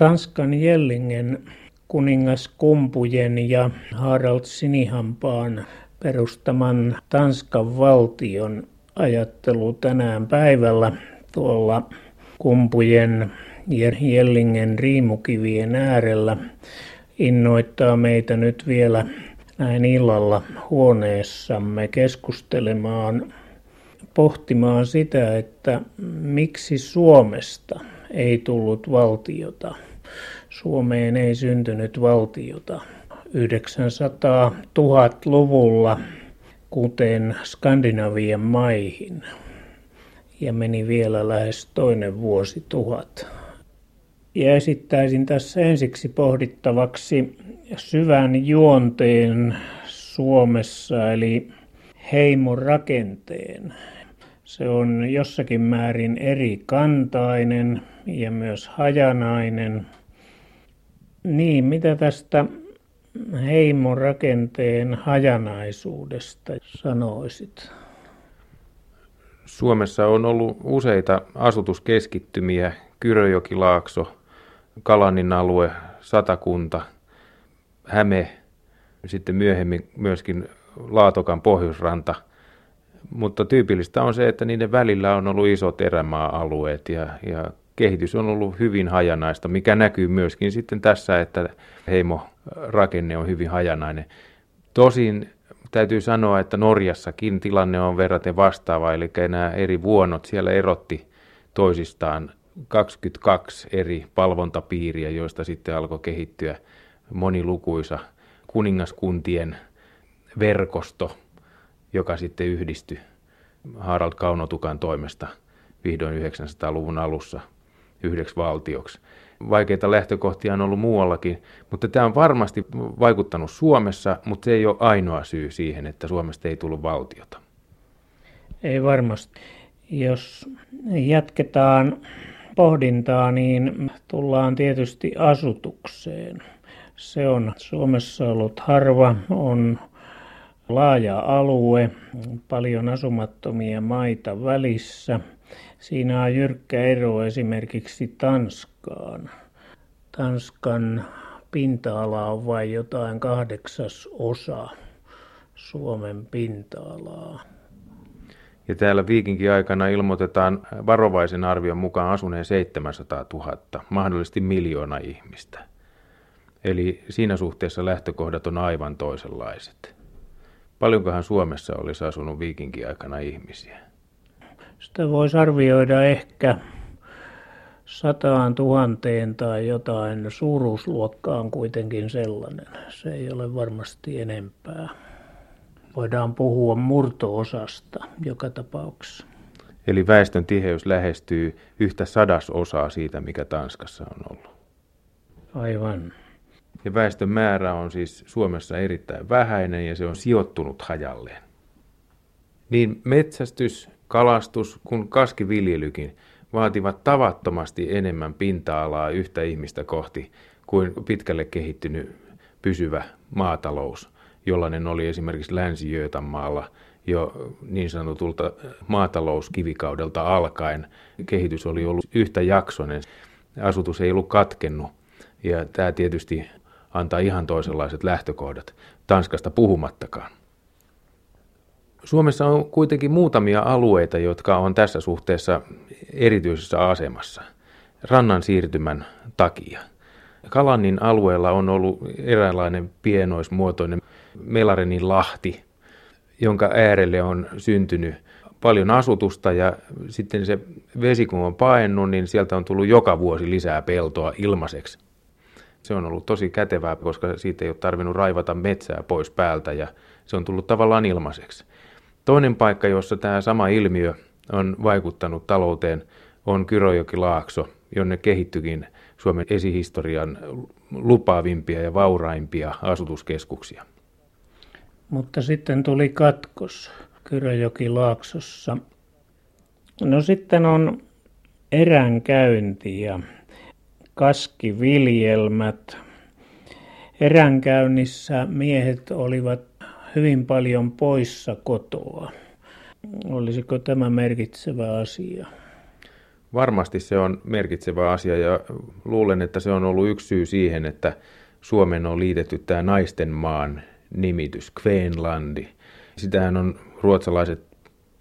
Tanskan Jellingen kuningas Kumpujen ja Harald Sinihampaan perustaman Tanskan valtion ajattelu tänään päivällä tuolla Kumpujen ja Jellingen riimukivien äärellä innoittaa meitä nyt vielä näin illalla huoneessamme keskustelemaan, pohtimaan sitä, että miksi Suomesta ei tullut valtiota. Suomeen ei syntynyt valtiota. 900-1000-luvulla, kuten Skandinavian maihin, ja meni vielä lähes toinen vuosi tuhat. Ja esittäisin tässä ensiksi pohdittavaksi syvän juonteen Suomessa, eli heimon rakenteen. Se on jossakin määrin eri kantainen ja myös hajanainen. Niin, mitä tästä heimon rakenteen hajanaisuudesta sanoisit? Suomessa on ollut useita asutuskeskittymiä, Kyröjokilaakso, Kalanin alue, Satakunta, Häme, sitten myöhemmin myöskin Laatokan pohjoisranta. Mutta tyypillistä on se, että niiden välillä on ollut isot erämaa-alueet ja, ja kehitys on ollut hyvin hajanaista, mikä näkyy myöskin sitten tässä, että heimorakenne on hyvin hajanainen. Tosin täytyy sanoa, että Norjassakin tilanne on verraten vastaava, eli nämä eri vuonot siellä erotti toisistaan 22 eri palvontapiiriä, joista sitten alkoi kehittyä monilukuisa kuningaskuntien verkosto, joka sitten yhdistyi Harald Kaunotukan toimesta vihdoin 900-luvun alussa yhdeksi valtioksi. Vaikeita lähtökohtia on ollut muuallakin, mutta tämä on varmasti vaikuttanut Suomessa, mutta se ei ole ainoa syy siihen, että Suomesta ei tullut valtiota. Ei varmasti. Jos jatketaan pohdintaa, niin tullaan tietysti asutukseen. Se on Suomessa ollut harva, on laaja alue, paljon asumattomia maita välissä. Siinä on jyrkkä ero esimerkiksi Tanskaan. Tanskan pinta-ala on vain jotain kahdeksas osa Suomen pinta-alaa. Ja täällä viikinkin aikana ilmoitetaan varovaisen arvion mukaan asuneen 700 000, mahdollisesti miljoona ihmistä. Eli siinä suhteessa lähtökohdat on aivan toisenlaiset. Paljonkohan Suomessa olisi asunut viikinkin aikana ihmisiä? Sitä voisi arvioida ehkä sataan tuhanteen tai jotain. Suuruusluokka on kuitenkin sellainen. Se ei ole varmasti enempää voidaan puhua murtoosasta joka tapauksessa. Eli väestön tiheys lähestyy yhtä sadasosaa siitä, mikä Tanskassa on ollut. Aivan. Ja väestön määrä on siis Suomessa erittäin vähäinen ja se on sijoittunut hajalleen. Niin metsästys, kalastus kuin kaskiviljelykin vaativat tavattomasti enemmän pinta-alaa yhtä ihmistä kohti kuin pitkälle kehittynyt pysyvä maatalous – jollainen oli esimerkiksi länsi jo niin sanotulta maatalouskivikaudelta alkaen. Kehitys oli ollut yhtä jaksonen, asutus ei ollut katkennut ja tämä tietysti antaa ihan toisenlaiset lähtökohdat, Tanskasta puhumattakaan. Suomessa on kuitenkin muutamia alueita, jotka on tässä suhteessa erityisessä asemassa rannan siirtymän takia. Kalannin alueella on ollut eräänlainen pienoismuotoinen Melarenin lahti, jonka äärelle on syntynyt paljon asutusta ja sitten se vesi kun on paennut, niin sieltä on tullut joka vuosi lisää peltoa ilmaiseksi. Se on ollut tosi kätevää, koska siitä ei ole tarvinnut raivata metsää pois päältä ja se on tullut tavallaan ilmaiseksi. Toinen paikka, jossa tämä sama ilmiö on vaikuttanut talouteen, on Kyrojoki-Laakso, jonne kehittyikin Suomen esihistorian lupaavimpia ja vauraimpia asutuskeskuksia. Mutta sitten tuli katkos Kyröjoki-Laaksossa. No sitten on eränkäynti ja kaskiviljelmät. Eränkäynnissä miehet olivat hyvin paljon poissa kotoa. Olisiko tämä merkitsevä asia? Varmasti se on merkitsevä asia ja luulen, että se on ollut yksi syy siihen, että Suomen on liitetty tämä naisten maan nimitys, Kveenlandi. Sitähän on ruotsalaiset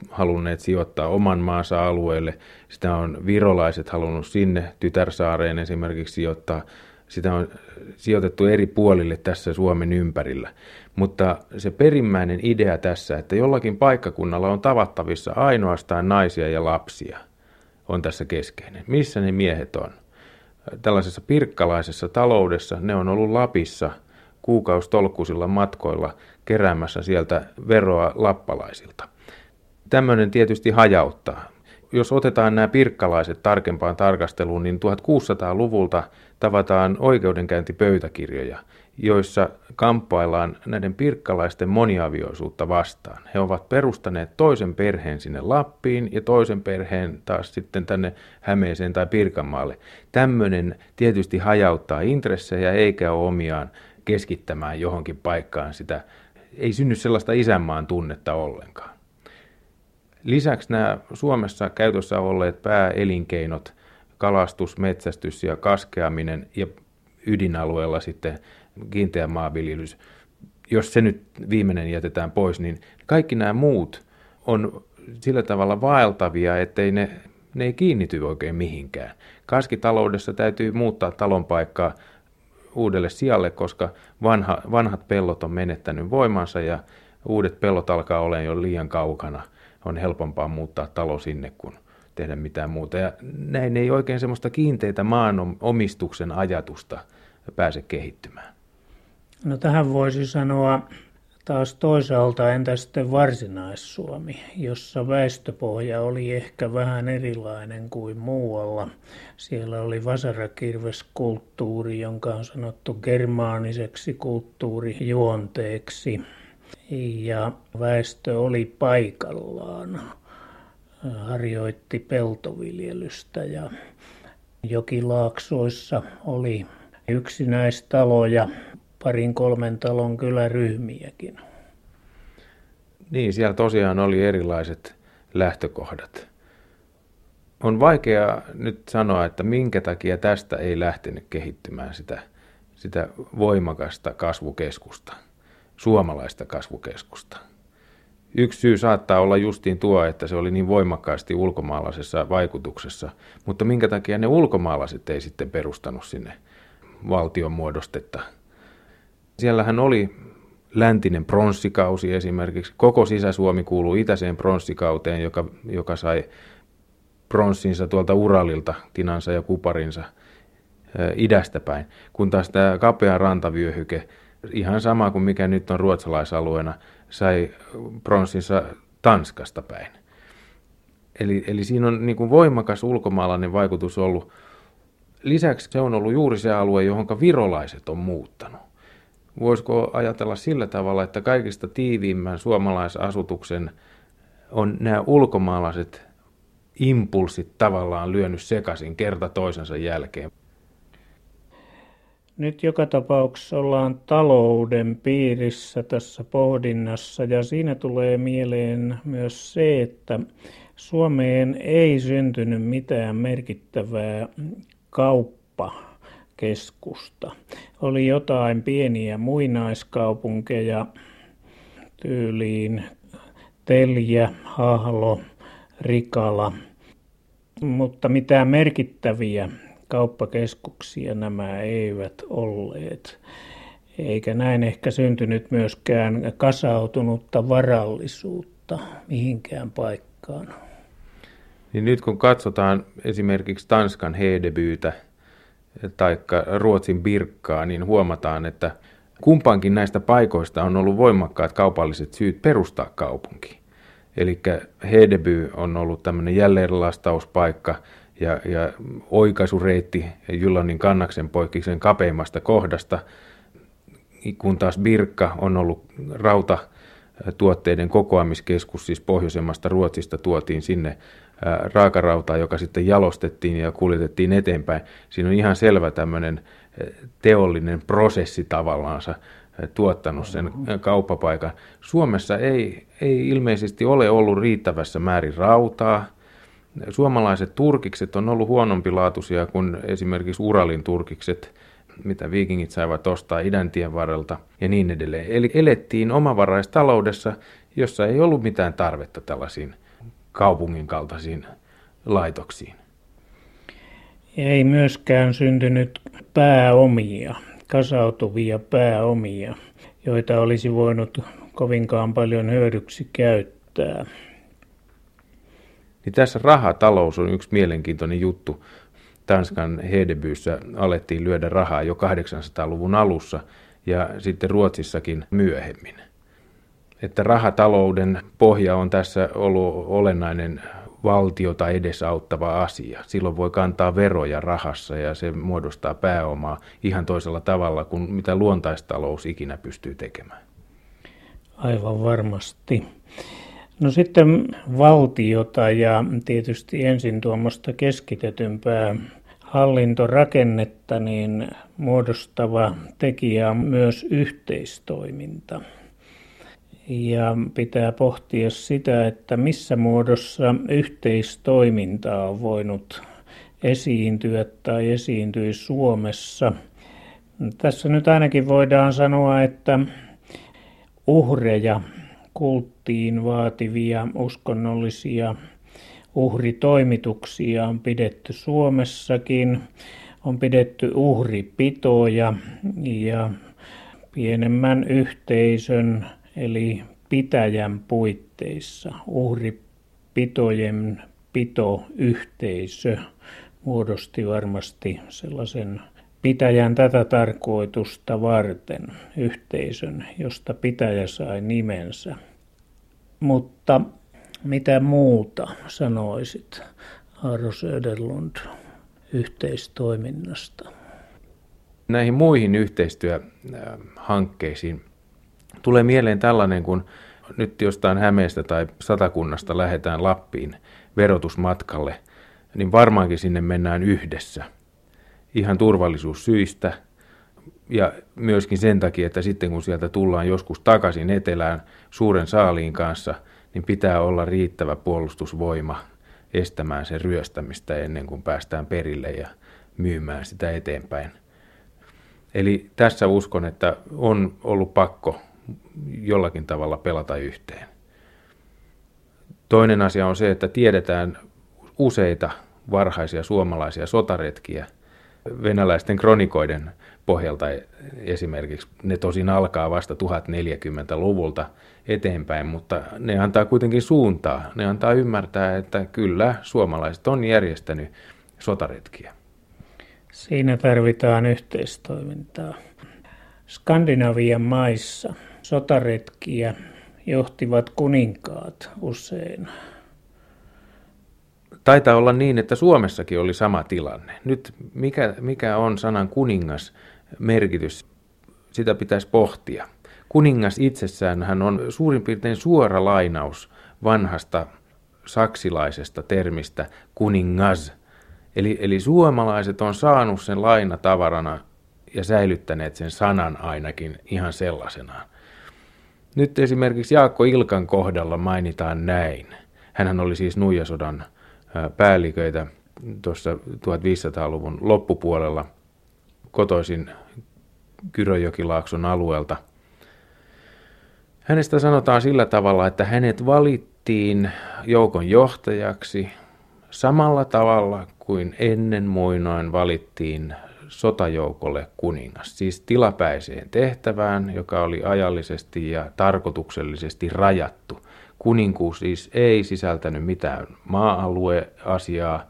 halunneet sijoittaa oman maansa alueelle. Sitä on virolaiset halunnut sinne tytärsaareen esimerkiksi sijoittaa. Sitä on sijoitettu eri puolille tässä Suomen ympärillä. Mutta se perimmäinen idea tässä, että jollakin paikkakunnalla on tavattavissa ainoastaan naisia ja lapsia, on tässä keskeinen. Missä ne miehet on? Tällaisessa pirkkalaisessa taloudessa ne on ollut Lapissa kuukaustolkkuisilla matkoilla keräämässä sieltä veroa lappalaisilta. Tämmöinen tietysti hajauttaa. Jos otetaan nämä pirkkalaiset tarkempaan tarkasteluun, niin 1600-luvulta tavataan oikeudenkäyntipöytäkirjoja, joissa kamppaillaan näiden pirkkalaisten moniavioisuutta vastaan. He ovat perustaneet toisen perheen sinne Lappiin ja toisen perheen taas sitten tänne Hämeeseen tai Pirkanmaalle. Tämmöinen tietysti hajauttaa intressejä eikä ole omiaan keskittämään johonkin paikkaan sitä. Ei synny sellaista isänmaan tunnetta ollenkaan. Lisäksi nämä Suomessa käytössä olleet pääelinkeinot, kalastus, metsästys ja kaskeaminen ja ydinalueella sitten kiinteä maanviljelys, jos se nyt viimeinen jätetään pois, niin kaikki nämä muut on sillä tavalla vaeltavia, ettei ne, ne ei kiinnity oikein mihinkään. Kaskitaloudessa täytyy muuttaa talonpaikkaa uudelle sijalle, koska vanha, vanhat pellot on menettänyt voimansa ja uudet pellot alkaa olla jo liian kaukana – on helpompaa muuttaa talo sinne kuin tehdä mitään muuta. Ja näin ei oikein semmoista kiinteitä maanomistuksen ajatusta pääse kehittymään. No tähän voisi sanoa taas toisaalta entä sitten varsinais-Suomi, jossa väestöpohja oli ehkä vähän erilainen kuin muualla. Siellä oli vasarakirveskulttuuri, jonka on sanottu germaaniseksi kulttuurijuonteeksi ja väestö oli paikallaan, harjoitti peltoviljelystä ja jokilaaksoissa oli yksinäistaloja, parin kolmen talon kyläryhmiäkin. Niin, siellä tosiaan oli erilaiset lähtökohdat. On vaikea nyt sanoa, että minkä takia tästä ei lähtenyt kehittymään sitä, sitä voimakasta kasvukeskusta suomalaista kasvukeskusta. Yksi syy saattaa olla justiin tuo, että se oli niin voimakkaasti ulkomaalaisessa vaikutuksessa, mutta minkä takia ne ulkomaalaiset ei sitten perustanut sinne valtion muodostetta. Siellähän oli läntinen pronssikausi esimerkiksi. Koko Sisä-Suomi kuuluu itäiseen pronssikauteen, joka, joka sai pronssinsa tuolta Uralilta, tinansa ja kuparinsa idästä päin, kun taas tämä kapea rantavyöhyke ihan sama kuin mikä nyt on ruotsalaisalueena, sai pronssinsa Tanskasta päin. Eli, eli siinä on niin kuin voimakas ulkomaalainen vaikutus ollut. Lisäksi se on ollut juuri se alue, johon virolaiset on muuttanut. Voisiko ajatella sillä tavalla, että kaikista tiiviimmän suomalaisasutuksen on nämä ulkomaalaiset impulssit tavallaan lyönyt sekaisin kerta toisensa jälkeen? Nyt joka tapauksessa ollaan talouden piirissä tässä pohdinnassa ja siinä tulee mieleen myös se, että Suomeen ei syntynyt mitään merkittävää kauppakeskusta. Oli jotain pieniä muinaiskaupunkeja tyyliin Teljä, Hahlo, Rikala, mutta mitään merkittäviä kauppakeskuksia nämä eivät olleet. Eikä näin ehkä syntynyt myöskään kasautunutta varallisuutta mihinkään paikkaan. Niin nyt kun katsotaan esimerkiksi Tanskan Hedebyytä tai Ruotsin Birkkaa, niin huomataan, että kumpaankin näistä paikoista on ollut voimakkaat kaupalliset syyt perustaa kaupunki. Eli Hedeby on ollut tämmöinen jälleenlastauspaikka, ja, ja oikaisureitti Jyllannin kannaksen poikki sen kapeimmasta kohdasta, kun taas Birkka on ollut rauta tuotteiden kokoamiskeskus, siis pohjoisemmasta Ruotsista tuotiin sinne raakarautaa, joka sitten jalostettiin ja kuljetettiin eteenpäin. Siinä on ihan selvä tämmöinen teollinen prosessi tavallaansa tuottanut sen kauppapaikan. Suomessa ei, ei ilmeisesti ole ollut riittävässä määrin rautaa, Suomalaiset turkikset on ollut huonompilaatuisia kuin esimerkiksi Uralin turkikset, mitä viikingit saivat ostaa idäntien varrelta ja niin edelleen. Eli elettiin omavaraistaloudessa, jossa ei ollut mitään tarvetta tällaisiin kaupungin kaltaisiin laitoksiin. Ei myöskään syntynyt pääomia, kasautuvia pääomia, joita olisi voinut kovinkaan paljon hyödyksi käyttää. Niin tässä rahatalous on yksi mielenkiintoinen juttu. Tanskan Hedebyssä alettiin lyödä rahaa jo 800-luvun alussa ja sitten Ruotsissakin myöhemmin. Että rahatalouden pohja on tässä ollut olennainen valtiota edesauttava asia. Silloin voi kantaa veroja rahassa ja se muodostaa pääomaa ihan toisella tavalla kuin mitä luontaistalous ikinä pystyy tekemään. Aivan varmasti. No sitten valtiota ja tietysti ensin tuommoista keskitetympää hallintorakennetta niin muodostava tekijä on myös yhteistoiminta. Ja pitää pohtia sitä, että missä muodossa yhteistoiminta on voinut esiintyä tai esiintyi Suomessa. Tässä nyt ainakin voidaan sanoa, että uhreja, kulttiin vaativia uskonnollisia uhritoimituksia on pidetty Suomessakin. On pidetty uhripitoja ja pienemmän yhteisön eli pitäjän puitteissa uhripitojen pitoyhteisö muodosti varmasti sellaisen pitäjän tätä tarkoitusta varten yhteisön, josta pitäjä sai nimensä. Mutta mitä muuta sanoisit, Aaro Söderlund, yhteistoiminnasta? Näihin muihin yhteistyöhankkeisiin tulee mieleen tällainen, kun nyt jostain Hämeestä tai Satakunnasta lähdetään Lappiin verotusmatkalle, niin varmaankin sinne mennään yhdessä – ihan turvallisuussyistä ja myöskin sen takia, että sitten kun sieltä tullaan joskus takaisin etelään suuren saaliin kanssa, niin pitää olla riittävä puolustusvoima estämään sen ryöstämistä ennen kuin päästään perille ja myymään sitä eteenpäin. Eli tässä uskon, että on ollut pakko jollakin tavalla pelata yhteen. Toinen asia on se, että tiedetään useita varhaisia suomalaisia sotaretkiä – venäläisten kronikoiden pohjalta esimerkiksi. Ne tosin alkaa vasta 1040-luvulta eteenpäin, mutta ne antaa kuitenkin suuntaa. Ne antaa ymmärtää, että kyllä suomalaiset on järjestänyt sotaretkiä. Siinä tarvitaan yhteistoimintaa. Skandinavian maissa sotaretkiä johtivat kuninkaat usein. Taitaa olla niin, että Suomessakin oli sama tilanne. Nyt mikä, mikä on sanan kuningas merkitys, sitä pitäisi pohtia. Kuningas itsessään hän on suurin piirtein suora lainaus vanhasta saksilaisesta termistä kuningas. Eli, eli suomalaiset on saanut sen lainatavarana ja säilyttäneet sen sanan ainakin ihan sellaisenaan. Nyt esimerkiksi Jaakko Ilkan kohdalla mainitaan näin. Hänhän oli siis Nuijasodan päälliköitä tuossa 1500-luvun loppupuolella kotoisin Kyröjokilaakson alueelta. Hänestä sanotaan sillä tavalla, että hänet valittiin joukon johtajaksi samalla tavalla kuin ennen muinoin valittiin sotajoukolle kuningas, siis tilapäiseen tehtävään, joka oli ajallisesti ja tarkoituksellisesti rajattu – Kuninkuus siis ei sisältänyt mitään maa-alueasiaa.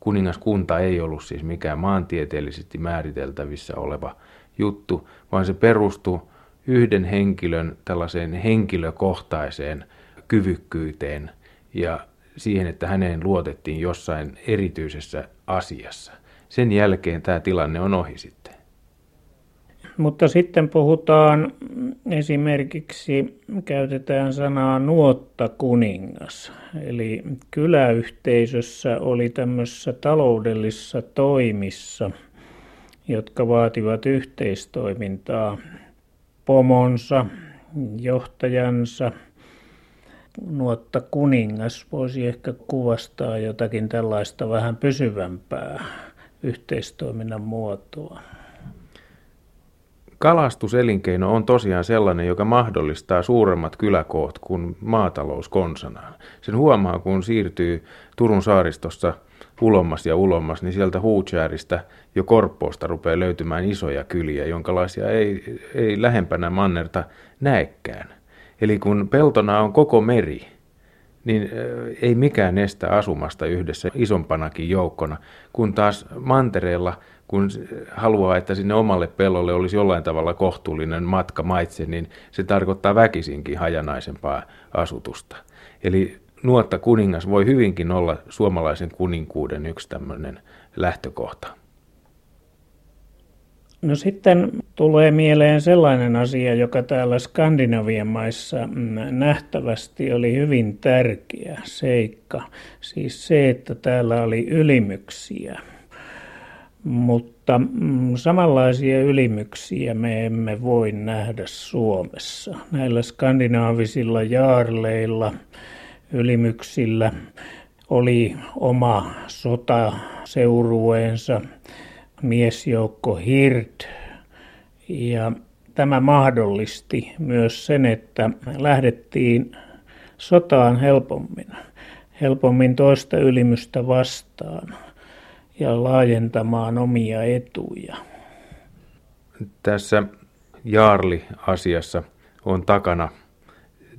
Kuningaskunta ei ollut siis mikään maantieteellisesti määriteltävissä oleva juttu, vaan se perustui yhden henkilön tällaiseen henkilökohtaiseen kyvykkyyteen ja siihen, että häneen luotettiin jossain erityisessä asiassa. Sen jälkeen tämä tilanne on ohi sitten. Mutta sitten puhutaan esimerkiksi, käytetään sanaa nuotta kuningas. Eli kyläyhteisössä oli tämmöisissä taloudellisissa toimissa, jotka vaativat yhteistoimintaa pomonsa, johtajansa nuotta kuningas voisi ehkä kuvastaa jotakin tällaista vähän pysyvämpää yhteistoiminnan muotoa. Kalastuselinkeino on tosiaan sellainen, joka mahdollistaa suuremmat kyläkoot kuin maatalous konsanaan. Sen huomaa, kun siirtyy Turun saaristossa ulommas ja ulommas, niin sieltä Huutjäristä jo Korppoosta rupeaa löytymään isoja kyliä, jonkalaisia ei, ei lähempänä mannerta näekään. Eli kun peltona on koko meri, niin ei mikään estä asumasta yhdessä isompanakin joukkona, kun taas mantereella, kun haluaa, että sinne omalle pellolle olisi jollain tavalla kohtuullinen matka maitse, niin se tarkoittaa väkisinkin hajanaisempaa asutusta. Eli nuotta kuningas voi hyvinkin olla suomalaisen kuninkuuden yksi tämmöinen lähtökohta. No sitten tulee mieleen sellainen asia, joka täällä Skandinavian maissa mm, nähtävästi oli hyvin tärkeä seikka. Siis se, että täällä oli ylimyksiä. Mutta mm, samanlaisia ylimyksiä me emme voi nähdä Suomessa. Näillä skandinaavisilla jaarleilla, ylimyksillä oli oma sotaseurueensa – miesjoukko Hirt. Ja tämä mahdollisti myös sen, että lähdettiin sotaan helpommin, helpommin toista ylimystä vastaan ja laajentamaan omia etuja. Tässä Jaarli-asiassa on takana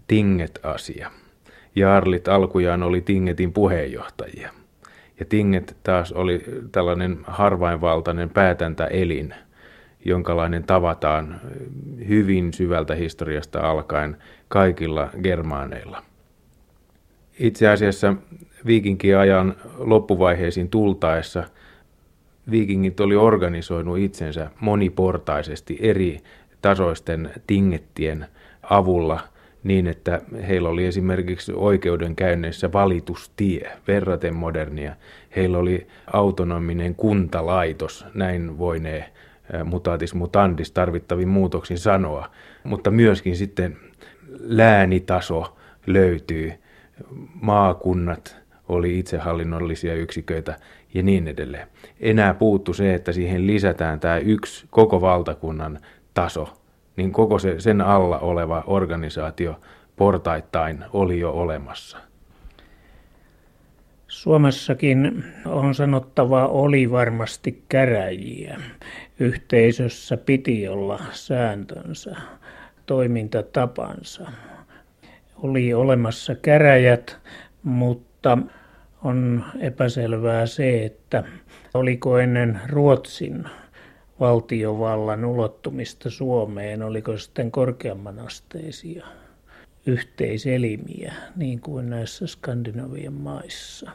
Tinget-asia. Jaarlit alkujaan oli Tingetin puheenjohtajia. Ja Tinget taas oli tällainen harvainvaltainen päätäntäelin, jonkalainen tavataan hyvin syvältä historiasta alkaen kaikilla germaaneilla. Itse asiassa viikinkiajan loppuvaiheisiin tultaessa viikingit oli organisoinut itsensä moniportaisesti eri tasoisten tingettien avulla – niin, että heillä oli esimerkiksi oikeudenkäynneissä valitustie, verraten modernia. Heillä oli autonominen kuntalaitos, näin voinee mutatis mutandis tarvittavin muutoksin sanoa, mutta myöskin sitten läänitaso löytyy, maakunnat oli itsehallinnollisia yksiköitä ja niin edelleen. Enää puuttu se, että siihen lisätään tämä yksi koko valtakunnan taso, niin koko se, sen alla oleva organisaatio portaittain oli jo olemassa. Suomessakin on sanottava oli varmasti käräjiä. Yhteisössä piti olla sääntönsä, toimintatapansa. Oli olemassa käräjät, mutta on epäselvää se, että oliko ennen Ruotsin valtiovallan ulottumista Suomeen, oliko sitten korkeamman asteisia yhteiselimiä, niin kuin näissä Skandinavian maissa.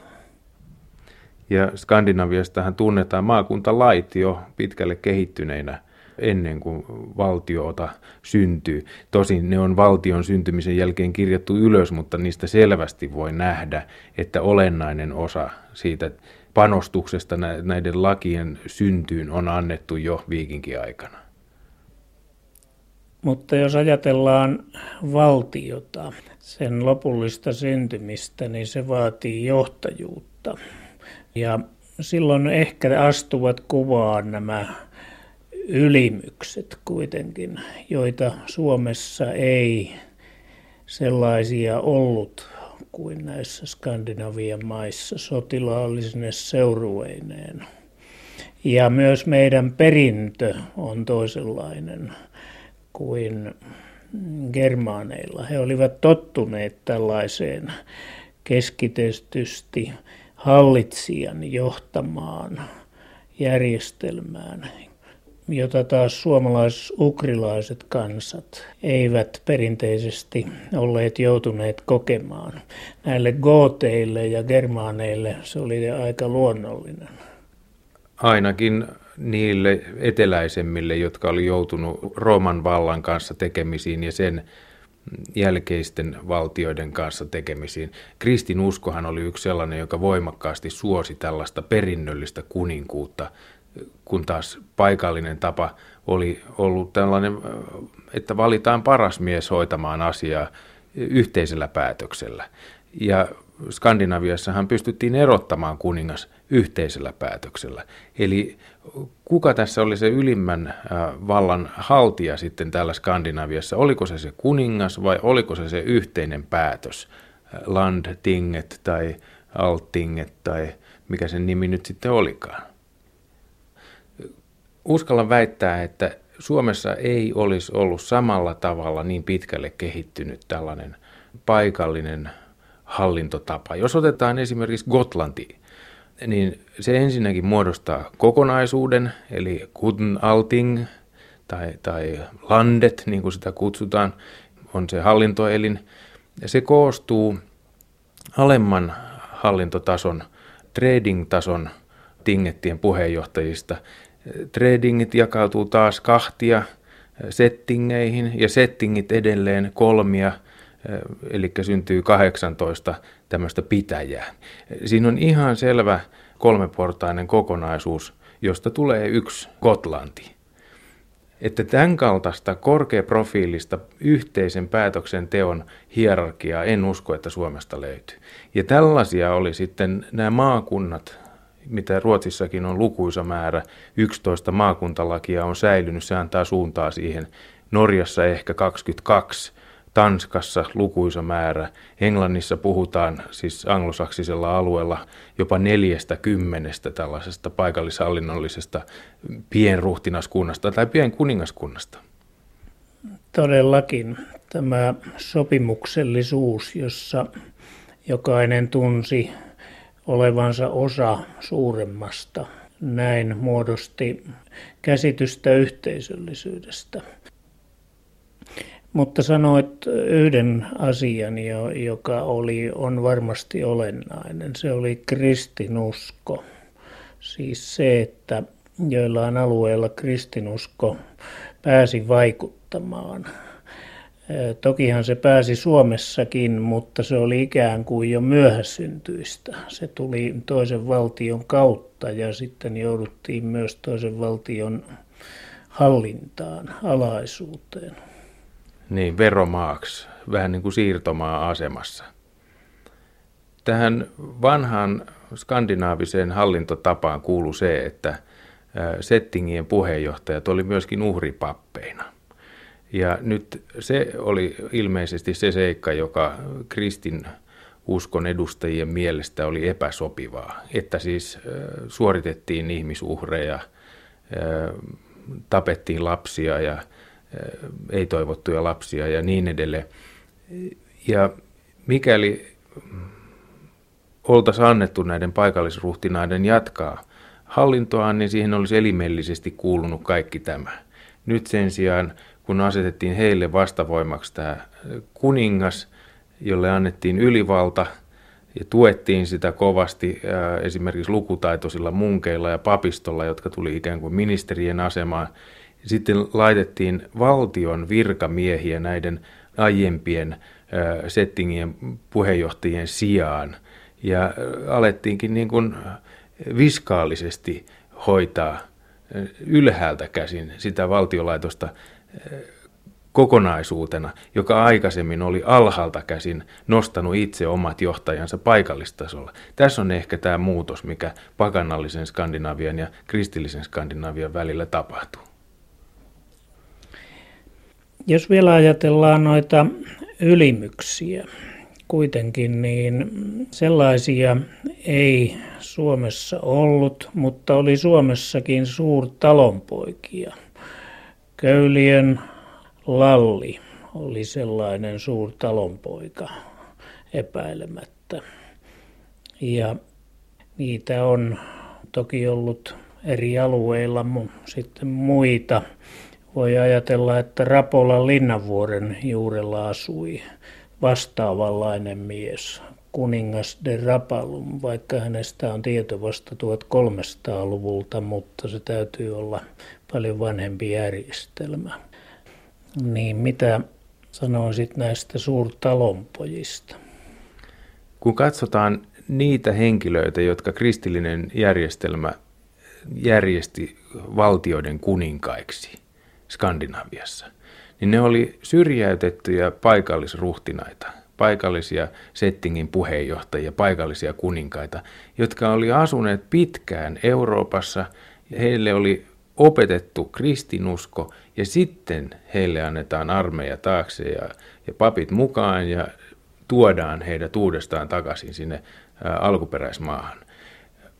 Ja Skandinaviastahan tunnetaan maakuntalait jo pitkälle kehittyneinä ennen kuin valtiota syntyy. Tosin ne on valtion syntymisen jälkeen kirjattu ylös, mutta niistä selvästi voi nähdä, että olennainen osa siitä panostuksesta näiden lakien syntyyn on annettu jo viikinkiaikana. Mutta jos ajatellaan valtiota, sen lopullista syntymistä, niin se vaatii johtajuutta. Ja silloin ehkä astuvat kuvaan nämä ylimykset kuitenkin, joita Suomessa ei sellaisia ollut kuin näissä Skandinavian maissa sotilaallisine seurueineen. Ja myös meidän perintö on toisenlainen kuin germaaneilla. He olivat tottuneet tällaiseen keskitetysti hallitsijan johtamaan järjestelmään, jota taas suomalais-ukrilaiset kansat eivät perinteisesti olleet joutuneet kokemaan. Näille gooteille ja germaaneille se oli aika luonnollinen. Ainakin niille eteläisemmille, jotka oli joutunut Rooman vallan kanssa tekemisiin ja sen jälkeisten valtioiden kanssa tekemisiin. Kristinuskohan oli yksi sellainen, joka voimakkaasti suosi tällaista perinnöllistä kuninkuutta kun taas paikallinen tapa oli ollut tällainen, että valitaan paras mies hoitamaan asiaa yhteisellä päätöksellä. Ja Skandinaviassahan pystyttiin erottamaan kuningas yhteisellä päätöksellä. Eli kuka tässä oli se ylimmän vallan haltija sitten täällä Skandinaviassa? Oliko se se kuningas vai oliko se se yhteinen päätös? Landtinget tai Altinget tai mikä sen nimi nyt sitten olikaan. Uskallan väittää, että Suomessa ei olisi ollut samalla tavalla niin pitkälle kehittynyt tällainen paikallinen hallintotapa. Jos otetaan esimerkiksi Gotlanti, niin se ensinnäkin muodostaa kokonaisuuden, eli Guten Alting tai, tai Landet, niin kuin sitä kutsutaan, on se hallintoelin. Ja se koostuu alemman hallintotason, trading-tason tingettien puheenjohtajista. Tradingit jakautuu taas kahtia settingeihin ja settingit edelleen kolmia – eli syntyy 18 tämmöistä pitäjää. Siinä on ihan selvä kolmeportainen kokonaisuus, josta tulee yksi Gotlanti. Että tämän kaltaista korkeaprofiilista yhteisen päätöksenteon hierarkiaa en usko, että Suomesta löytyy. Ja tällaisia oli sitten nämä maakunnat, mitä Ruotsissakin on lukuisa määrä, 11 maakuntalakia on säilynyt, se antaa suuntaa siihen. Norjassa ehkä 22, Tanskassa lukuisa määrä. Englannissa puhutaan siis anglosaksisella alueella jopa neljästä kymmenestä tällaisesta paikallishallinnollisesta pienruhtinaskunnasta tai pienkuningaskunnasta. Todellakin tämä sopimuksellisuus, jossa jokainen tunsi olevansa osa suuremmasta, näin muodosti käsitystä yhteisöllisyydestä. Mutta sanoit yhden asian, joka oli, on varmasti olennainen. Se oli kristinusko. Siis se, että joillain alueilla kristinusko pääsi vaikuttamaan. Tokihan se pääsi Suomessakin, mutta se oli ikään kuin jo myöhäsyntyistä. Se tuli toisen valtion kautta ja sitten jouduttiin myös toisen valtion hallintaan, alaisuuteen. Niin, veromaaksi, vähän niin kuin siirtomaa-asemassa. Tähän vanhaan skandinaaviseen hallintotapaan kuuluu se, että settingien puheenjohtajat oli myöskin uhripappeina. Ja nyt se oli ilmeisesti se seikka, joka kristin uskon edustajien mielestä oli epäsopivaa, että siis suoritettiin ihmisuhreja, tapettiin lapsia ja ei-toivottuja lapsia ja niin edelleen. Ja mikäli oltaisiin annettu näiden paikallisruhtinaiden jatkaa hallintoaan, niin siihen olisi elimellisesti kuulunut kaikki tämä. Nyt sen sijaan, kun asetettiin heille vastavoimaksi tämä kuningas, jolle annettiin ylivalta ja tuettiin sitä kovasti esimerkiksi lukutaitoisilla munkeilla ja papistolla, jotka tuli ikään kuin ministerien asemaan, sitten laitettiin valtion virkamiehiä näiden aiempien settingien puheenjohtajien sijaan. Ja alettiinkin niin kuin viskaalisesti hoitaa ylhäältä käsin sitä valtiolaitosta kokonaisuutena, joka aikaisemmin oli alhaalta käsin nostanut itse omat johtajansa paikallistasolla. Tässä on ehkä tämä muutos, mikä pakanallisen Skandinavian ja kristillisen Skandinavian välillä tapahtuu. Jos vielä ajatellaan noita ylimyksiä kuitenkin, niin sellaisia ei Suomessa ollut, mutta oli Suomessakin suurtalonpoikia. Köyliön Lalli oli sellainen suurtalonpoika epäilemättä. Ja niitä on toki ollut eri alueilla sitten muita voi ajatella, että Rapolan linnanvuoren juurella asui vastaavanlainen mies, kuningas de Rapalum, vaikka hänestä on tieto vasta 1300-luvulta, mutta se täytyy olla paljon vanhempi järjestelmä. Niin mitä sanoisit näistä suurtalonpojista? Kun katsotaan niitä henkilöitä, jotka kristillinen järjestelmä järjesti valtioiden kuninkaiksi – Skandinaviassa, niin ne oli syrjäytettyjä paikallisruhtinaita, paikallisia settingin puheenjohtajia, paikallisia kuninkaita, jotka oli asuneet pitkään Euroopassa. Heille oli opetettu kristinusko ja sitten heille annetaan armeija taakse ja, ja papit mukaan ja tuodaan heidät uudestaan takaisin sinne ä, alkuperäismaahan.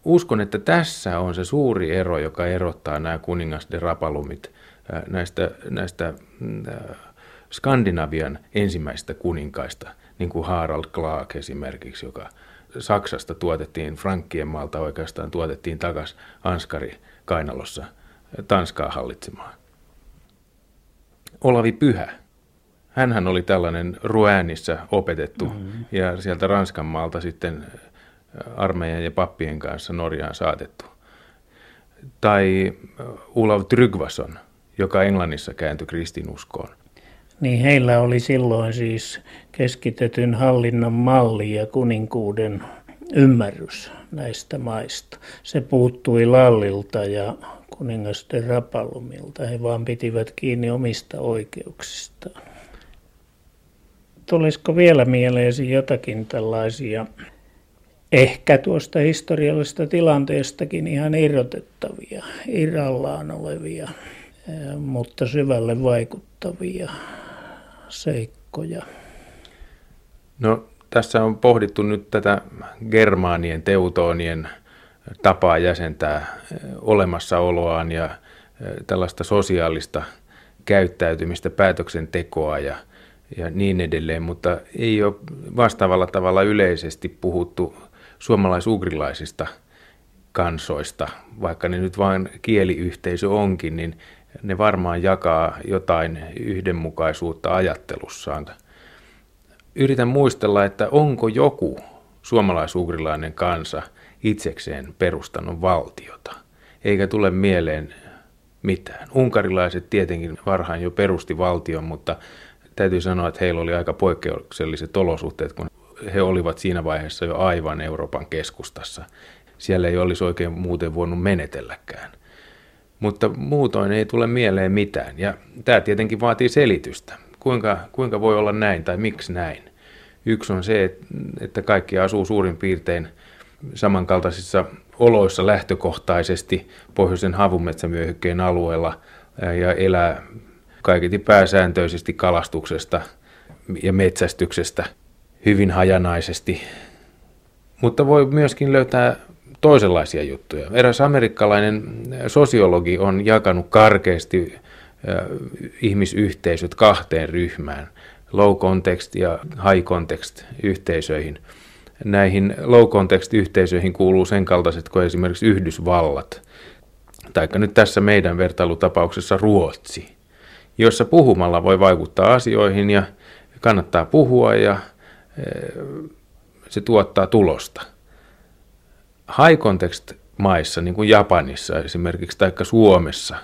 Uskon, että tässä on se suuri ero, joka erottaa nämä kuningas de Rapalumit ä, näistä, näistä ä, Skandinavian ensimmäistä kuninkaista, niin kuin Harald Clark esimerkiksi, joka Saksasta tuotettiin, Frankkien maalta oikeastaan tuotettiin takaisin Anskari Kainalossa Tanskaa hallitsemaan. Olavi Pyhä. Hänhän oli tällainen Ruänissä opetettu mm-hmm. ja sieltä Ranskan maalta sitten armeijan ja pappien kanssa Norjaan saatettu. Tai Olav Tryggvason, joka Englannissa kääntyi kristinuskoon. Niin heillä oli silloin siis keskitetyn hallinnon malli ja kuninkuuden ymmärrys näistä maista. Se puuttui Lallilta ja kuningasten Rapalumilta. He vaan pitivät kiinni omista oikeuksistaan. Tulisiko vielä mieleesi jotakin tällaisia ehkä tuosta historiallisesta tilanteestakin ihan irrotettavia, irrallaan olevia, mutta syvälle vaikuttavia seikkoja? No tässä on pohdittu nyt tätä germaanien, teutonien tapaa jäsentää olemassaoloaan ja tällaista sosiaalista käyttäytymistä, päätöksentekoa ja, ja niin edelleen, mutta ei ole vastaavalla tavalla yleisesti puhuttu suomalaisugrilaisista kansoista, vaikka ne nyt vain kieliyhteisö onkin, niin ne varmaan jakaa jotain yhdenmukaisuutta ajattelussaan. Yritän muistella, että onko joku suomalaisugrilainen kansa itsekseen perustanut valtiota, eikä tule mieleen mitään. Unkarilaiset tietenkin varhain jo perusti valtion, mutta täytyy sanoa, että heillä oli aika poikkeukselliset olosuhteet, kun he olivat siinä vaiheessa jo aivan Euroopan keskustassa. Siellä ei olisi oikein muuten voinut menetelläkään mutta muutoin ei tule mieleen mitään. Ja tämä tietenkin vaatii selitystä. Kuinka, kuinka voi olla näin tai miksi näin? Yksi on se, että kaikki asuu suurin piirtein samankaltaisissa oloissa lähtökohtaisesti pohjoisen havumetsämyöhykkeen alueella ja elää kaiketi pääsääntöisesti kalastuksesta ja metsästyksestä hyvin hajanaisesti. Mutta voi myöskin löytää toisenlaisia juttuja. Eräs amerikkalainen sosiologi on jakanut karkeasti ihmisyhteisöt kahteen ryhmään, low context ja high context yhteisöihin. Näihin low context yhteisöihin kuuluu sen kaltaiset kuin esimerkiksi Yhdysvallat, taikka nyt tässä meidän vertailutapauksessa Ruotsi, jossa puhumalla voi vaikuttaa asioihin ja kannattaa puhua ja se tuottaa tulosta – high context maissa, niin kuin Japanissa esimerkiksi, tai Suomessa,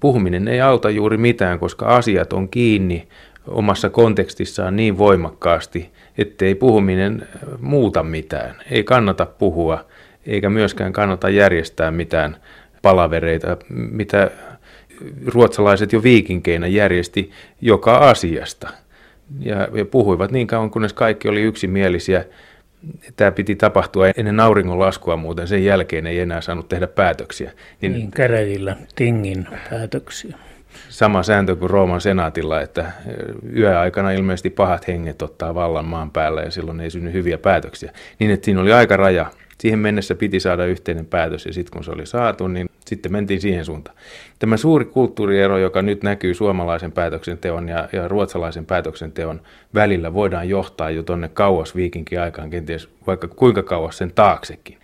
puhuminen ei auta juuri mitään, koska asiat on kiinni omassa kontekstissaan niin voimakkaasti, ettei puhuminen muuta mitään. Ei kannata puhua, eikä myöskään kannata järjestää mitään palavereita, mitä ruotsalaiset jo viikinkeinä järjesti joka asiasta. Ja, ja puhuivat niin kauan, kunnes kaikki oli yksimielisiä tämä piti tapahtua ennen auringon laskua muuten, sen jälkeen ei enää saanut tehdä päätöksiä. Niin, niin käräjillä tingin päätöksiä. Sama sääntö kuin Rooman senaatilla, että yöaikana ilmeisesti pahat henget ottaa vallan maan päällä ja silloin ei synny hyviä päätöksiä. Niin että siinä oli aika raja. Siihen mennessä piti saada yhteinen päätös ja sitten kun se oli saatu, niin sitten mentiin siihen suuntaan. Tämä suuri kulttuuriero, joka nyt näkyy suomalaisen päätöksenteon ja, ja ruotsalaisen päätöksenteon välillä, voidaan johtaa jo tuonne kauas viikinkin aikaan, kenties vaikka kuinka kauas sen taaksekin.